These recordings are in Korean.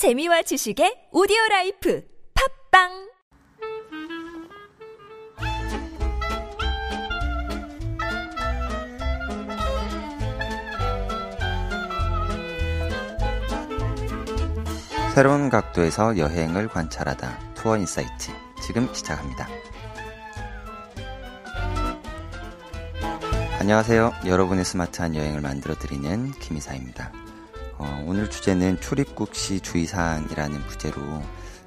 재미와 지식의 오디오 라이프 팟빵 새로운 각도에서 여행을 관찰하다 투어 인사이트 지금 시작합니다. 안녕하세요. 여러분의 스마트한 여행을 만들어 드리는 김이사입니다. 어, 오늘 주제는 출입국 시 주의사항이라는 부제로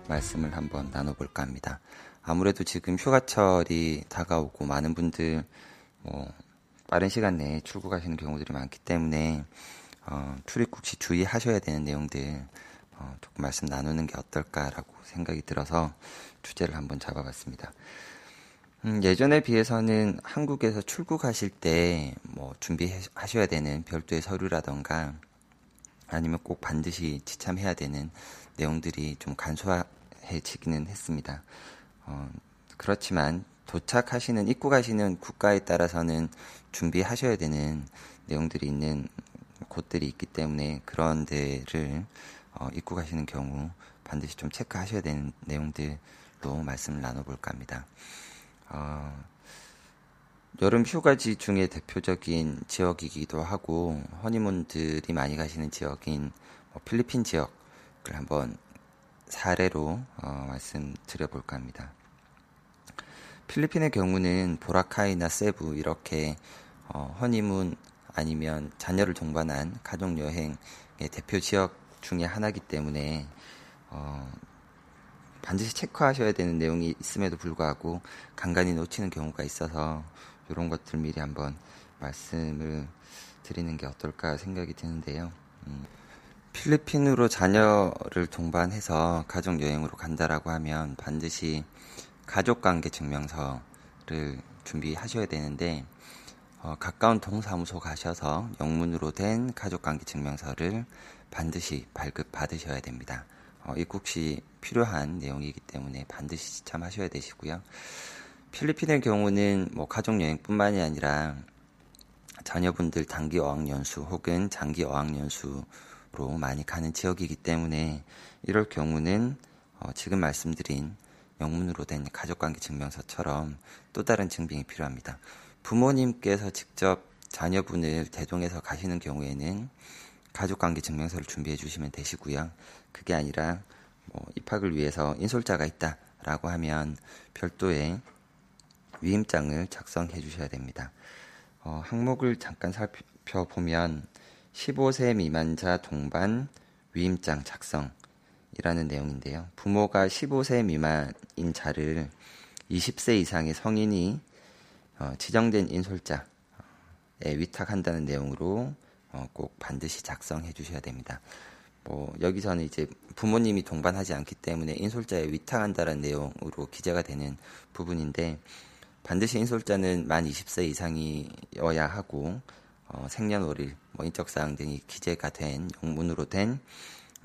말씀을 한번 나눠볼까 합니다. 아무래도 지금 휴가철이 다가오고 많은 분들 뭐 빠른 시간 내에 출국하시는 경우들이 많기 때문에 어, 출입국 시 주의하셔야 되는 내용들 어, 조금 말씀 나누는 게 어떨까라고 생각이 들어서 주제를 한번 잡아봤습니다. 음, 예전에 비해서는 한국에서 출국하실 때 뭐 준비하셔야 되는 별도의 서류라던가 아니면 꼭 반드시 지참해야 되는 내용들이 좀 간소해지기는 했습니다. 어, 그렇지만 도착하시는 입국 하시는 국가에 따라서는 준비하셔야 되는 내용들이 있는 곳들이 있기 때문에 그런 데를 어, 입국하시는 경우 반드시 좀 체크하셔야 되는 내용들로 말씀을 나눠볼까 합니다. 어, 여름 휴가지 중에 대표적인 지역이기도 하고 허니문들이 많이 가시는 지역인 뭐 필리핀 지역을 한번 사례로 어, 말씀드려볼까 합니다. 필리핀의 경우는 보라카이나 세부 이렇게 어, 허니문 아니면 자녀를 동반한 가족 여행의 대표 지역 중의 하나이기 때문에 어, 반드시 체크하셔야 되는 내용이 있음에도 불구하고 간간히 놓치는 경우가 있어서 이런 것들 미리 한번 말씀을 드리는 게 어떨까 생각이 드는데요. 음, 필리핀으로 자녀를 동반해서 가족 여행으로 간다라고 하면 반드시 가족관계 증명서를 준비하셔야 되는데 어, 가까운 동사무소 가셔서 영문으로 된 가족관계 증명서를 반드시 발급 받으셔야 됩니다. 어, 입국 시 필요한 내용이기 때문에 반드시 지참하셔야 되시고요. 필리핀의 경우는 뭐 가족 여행뿐만이 아니라 자녀분들 단기 어학연수 혹은 장기 어학연수로 많이 가는 지역이기 때문에 이럴 경우는 어, 지금 말씀드린 영문으로 된 가족관계 증명서처럼 또 다른 증빙이 필요합니다. 부모님께서 직접 자녀분을 대동해서 가시는 경우에는 가족관계 증명서를 준비해 주시면 되시고요. 그게 아니라 뭐 입학을 위해서 인솔자가 있다라고 하면 별도의 위임장을 작성해 주셔야 됩니다. 어, 항목을 잠깐 살펴보면 15세 미만자 동반 위임장 작성이라는 내용인데요. 부모가 15세 미만인 자를 20세 이상의 성인이 어, 지정된 인솔자에 위탁한다는 내용으로 어, 꼭 반드시 작성해 주셔야 됩니다. 뭐 여기서는 이제 부모님이 동반하지 않기 때문에 인솔자에 위탁한다는 내용으로 기재가 되는 부분인데 반드시 인솔자는 만 20세 이상이어야 하고 어, 생년월일, 뭐 인적사항 등이 기재가 된 영문으로 된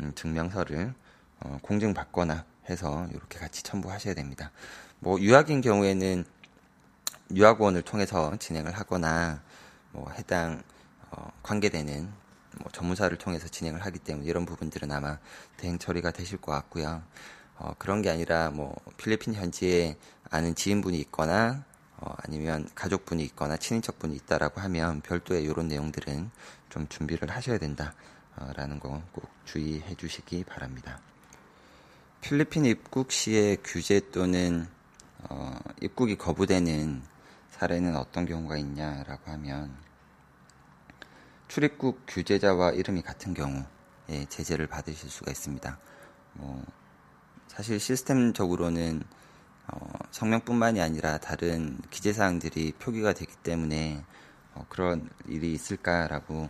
음, 증명서를 어, 공증받거나 해서 이렇게 같이 첨부하셔야 됩니다. 뭐 유학인 경우에는 유학원을 통해서 진행을 하거나 뭐 해당 어, 관계되는 뭐 전문사를 통해서 진행을 하기 때문에 이런 부분들은 아마 대행 처리가 되실 것 같고요. 어, 그런 게 아니라 뭐 필리핀 현지에 아는 지인분이 있거나 어, 아니면 가족분이 있거나 친인척분이 있다라고 하면 별도의 이런 내용들은 좀 준비를 하셔야 된다라는 거 꼭 주의해 주시기 바랍니다. 필리핀 입국 시에 규제 또는 어, 입국이 거부되는 사례는 어떤 경우가 있냐라고 하면 출입국 규제자와 이름이 같은 경우에 제재를 받으실 수가 있습니다. 뭐 사실 시스템적으로는 어, 성명뿐만이 아니라 다른 기재사항들이 표기가 되기 때문에 어, 그런 일이 있을까라고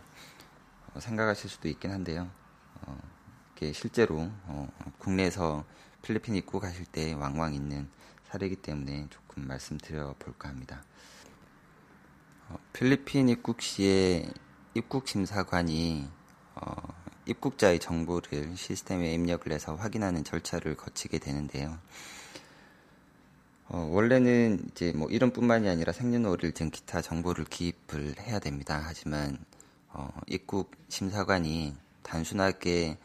어, 생각하실 수도 있긴 한데요. 어, 이게 실제로 어, 국내에서 필리핀 입국하실 때 왕왕 있는 사례이기 때문에 조금 말씀드려 볼까 합니다. 어, 필리핀 입국 시에 입국 심사관이 입국자의 정보를 시스템에 입력을 해서 확인하는 절차를 거치게 되는데요. 어, 원래는 이제 뭐 이름뿐만이 아니라 생년월일 등 기타 정보를 기입을 해야 됩니다. 하지만 어, 입국 심사관이 단순하게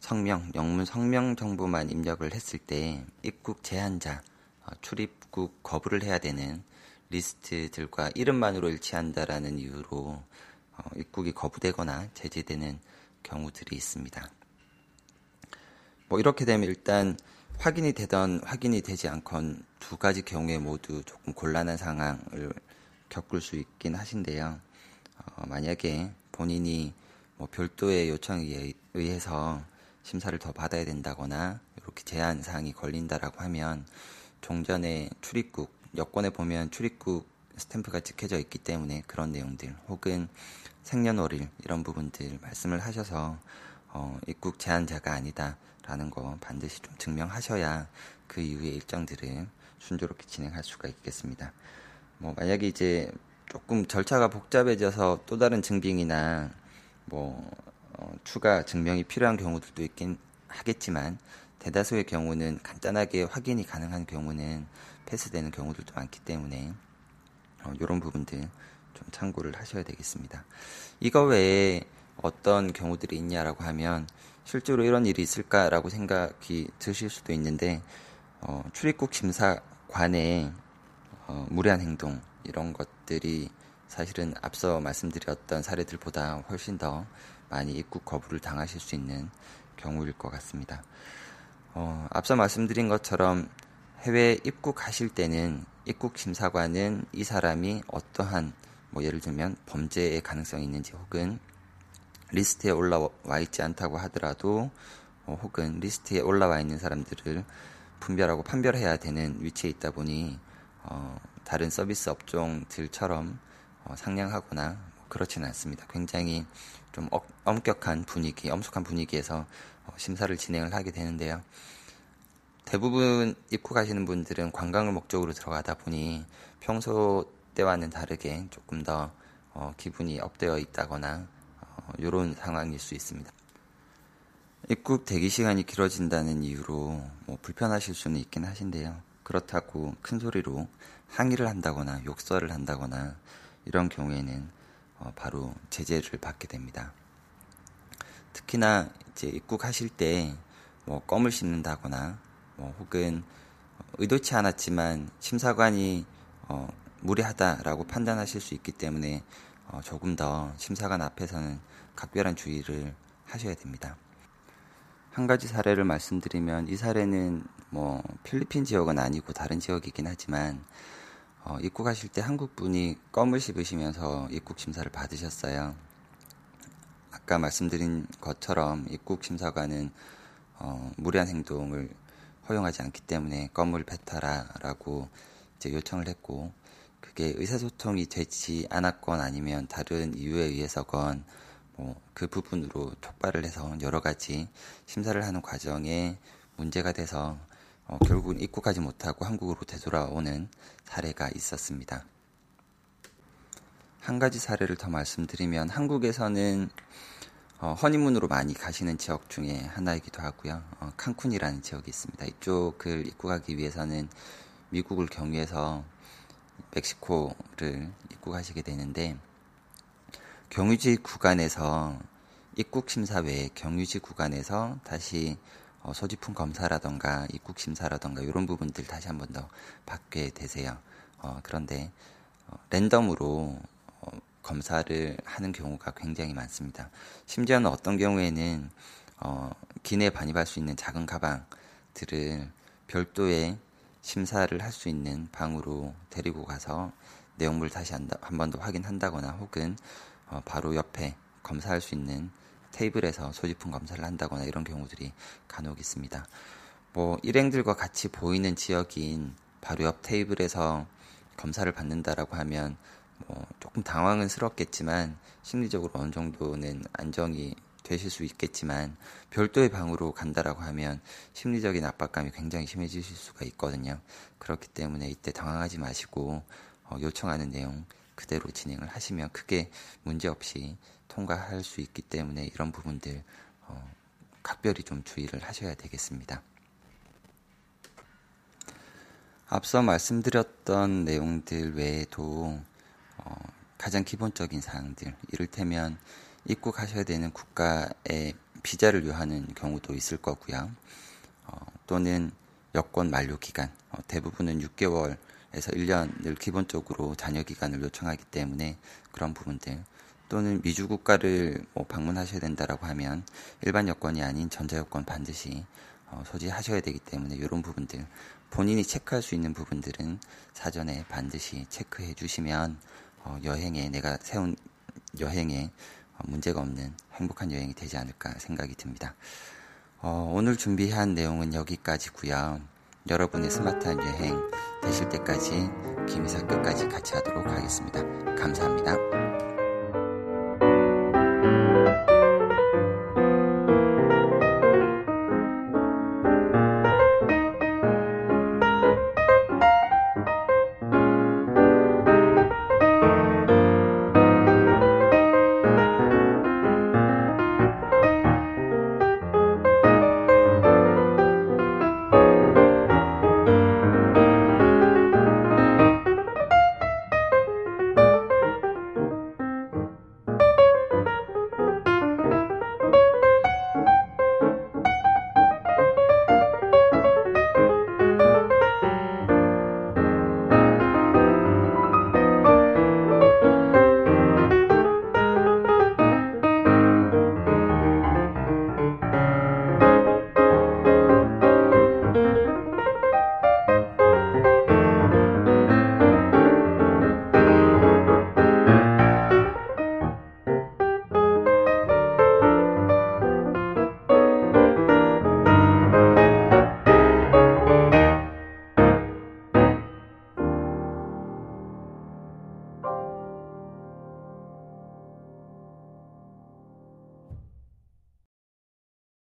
성명, 영문 성명 정보만 입력을 했을 때 입국 제한자, 어, 출입국 거부를 해야 되는 리스트들과 이름만으로 일치한다라는 이유로 어, 입국이 거부되거나 제재되는 경우들이 있습니다. 뭐 이렇게 되면 일단 확인이 되던 확인이 되지 않건 두 가지 경우에 모두 조금 곤란한 상황을 겪을 수 있긴 하신데요. 어, 만약에 본인이 뭐 별도의 요청에 의해서 심사를 더 받아야 된다거나 이렇게 제한 사항이 걸린다라고 하면 종전에 출입국 여권에 보면 출입국 스탬프가 찍혀져 있기 때문에 그런 내용들 혹은 생년월일 이런 부분들 말씀을 하셔서 어, 입국 제한자가 아니다 라는 거 반드시 좀 증명하셔야 그 이후의 일정들을 순조롭게 진행할 수가 있겠습니다. 뭐 만약에 이제 조금 절차가 복잡해져서 또 다른 증빙이나 뭐 어, 추가 증명이 필요한 경우들도 있긴 하겠지만 대다수의 경우는 간단하게 확인이 가능한 경우는 패스되는 경우들도 많기 때문에 어, 이런 부분들 좀 참고를 하셔야 되겠습니다. 이거 외에 어떤 경우들이 있냐라고 하면 실제로 이런 일이 있을까라고 생각이 드실 수도 있는데 어, 출입국 심사관의 어, 무례한 행동 이런 것들이 사실은 앞서 말씀드렸던 사례들보다 훨씬 더 많이 입국 거부를 당하실 수 있는 경우일 것 같습니다. 어, 앞서 말씀드린 것처럼 해외 입국하실 때는 입국 심사관은 이 사람이 어떠한 뭐 예를 들면 범죄의 가능성이 있는지 혹은 리스트에 올라와 있지 않다고 하더라도 어, 혹은 리스트에 올라와 있는 사람들을 분별하고 판별해야 되는 위치에 있다 보니 어, 다른 서비스 업종들처럼 어, 상냥하거나 뭐 그렇지는 않습니다. 굉장히 좀 어, 엄격한 분위기, 엄숙한 분위기에서 어, 심사를 진행을 하게 되는데요. 대부분 입국하시는 분들은 관광을 목적으로 들어가다 보니 평소 때와는 다르게 조금 더 어, 기분이 up되어 있다거나 이런 어, 상황일 수 있습니다. 입국 대기 시간이 길어진다는 이유로 뭐 불편하실 수는 있긴 하신데요. 그렇다고 큰 소리로 항의를 한다거나 욕설을 한다거나 이런 경우에는 어, 바로 제재를 받게 됩니다. 특히나 이제 입국하실 때 뭐 껌을 씹는다거나 뭐 혹은 의도치 않았지만 심사관이 어, 무례하다라고 판단하실 수 있기 때문에 어, 조금 더 심사관 앞에서는 각별한 주의를 하셔야 됩니다. 한 가지 사례를 말씀드리면 이 사례는 뭐 필리핀 지역은 아니고 다른 지역이긴 하지만 어, 입국하실 때 한국 분이 껌을 씹으시면서 입국 심사를 받으셨어요. 아까 말씀드린 것처럼 입국 심사관은 어, 무례한 행동을 허용하지 않기 때문에 껌을 뱉어라라고 이제 요청을 했고 그게 의사소통이 되지 않았건 아니면 다른 이유에 의해서건 뭐 그 부분으로 촉발을 해서 여러 가지 심사를 하는 과정에 문제가 돼서 어, 결국은 입국하지 못하고 한국으로 되돌아오는 사례가 있었습니다. 한 가지 사례를 더 말씀드리면 한국에서는 어, 허니문으로 많이 가시는 지역 중에 하나이기도 하고요. 어, 칸쿤이라는 지역이 있습니다. 이쪽을 입국하기 위해서는 미국을 경유해서 멕시코를 입국하시게 되는데 경유지 구간에서 입국 심사 외에 경유지 구간에서 다시 어, 소지품 검사라던가 입국 심사라던가 이런 부분들 다시 한 번 더 받게 되세요. 어, 그런데 어, 랜덤으로 어, 검사를 하는 경우가 굉장히 많습니다. 심지어는 어떤 경우에는 어, 기내에 반입할 수 있는 작은 가방들을 별도의 심사를 할 수 있는 방으로 데리고 가서 내용물 다시 한 번 더 확인한다거나 혹은 어, 바로 옆에 검사할 수 있는 테이블에서 소지품 검사를 한다거나 이런 경우들이 간혹 있습니다. 뭐 일행들과 같이 보이는 지역인 바로 옆 테이블에서 검사를 받는다라고 하면 뭐 조금 당황은 스럽겠지만 심리적으로 어느 정도는 안정이 되실 수 있겠지만 별도의 방으로 간다라고 하면 심리적인 압박감이 굉장히 심해지실 수가 있거든요. 그렇기 때문에 이때 당황하지 마시고 어, 요청하는 내용 그대로 진행을 하시면 크게 문제 없이 통과할 수 있기 때문에 이런 부분들 어, 각별히 좀 주의를 하셔야 되겠습니다. 앞서 말씀드렸던 내용들 외에도 어, 가장 기본적인 사항들, 이를테면 입국하셔야 되는 국가의 비자를 요하는 경우도 있을 거고요. 어, 또는 여권 만료 기간 어, 대부분은 6개월에서 1년을 기본적으로 잔여 기간을 요청하기 때문에 그런 부분들 또는 미주 국가를 뭐 방문하셔야 된다라고 하면 일반 여권이 아닌 전자 여권 반드시 어, 소지하셔야 되기 때문에 이런 부분들 본인이 체크할 수 있는 부분들은 사전에 반드시 체크해 주시면 어, 여행에 내가 세운 여행에 어, 문제가 없는 행복한 여행이 되지 않을까 생각이 듭니다. 어, 오늘 준비한 내용은 여기까지고요. 여러분의 스마트한 여행 되실 때까지 김이사 끝까지 같이 하도록 하겠습니다. 감사합니다.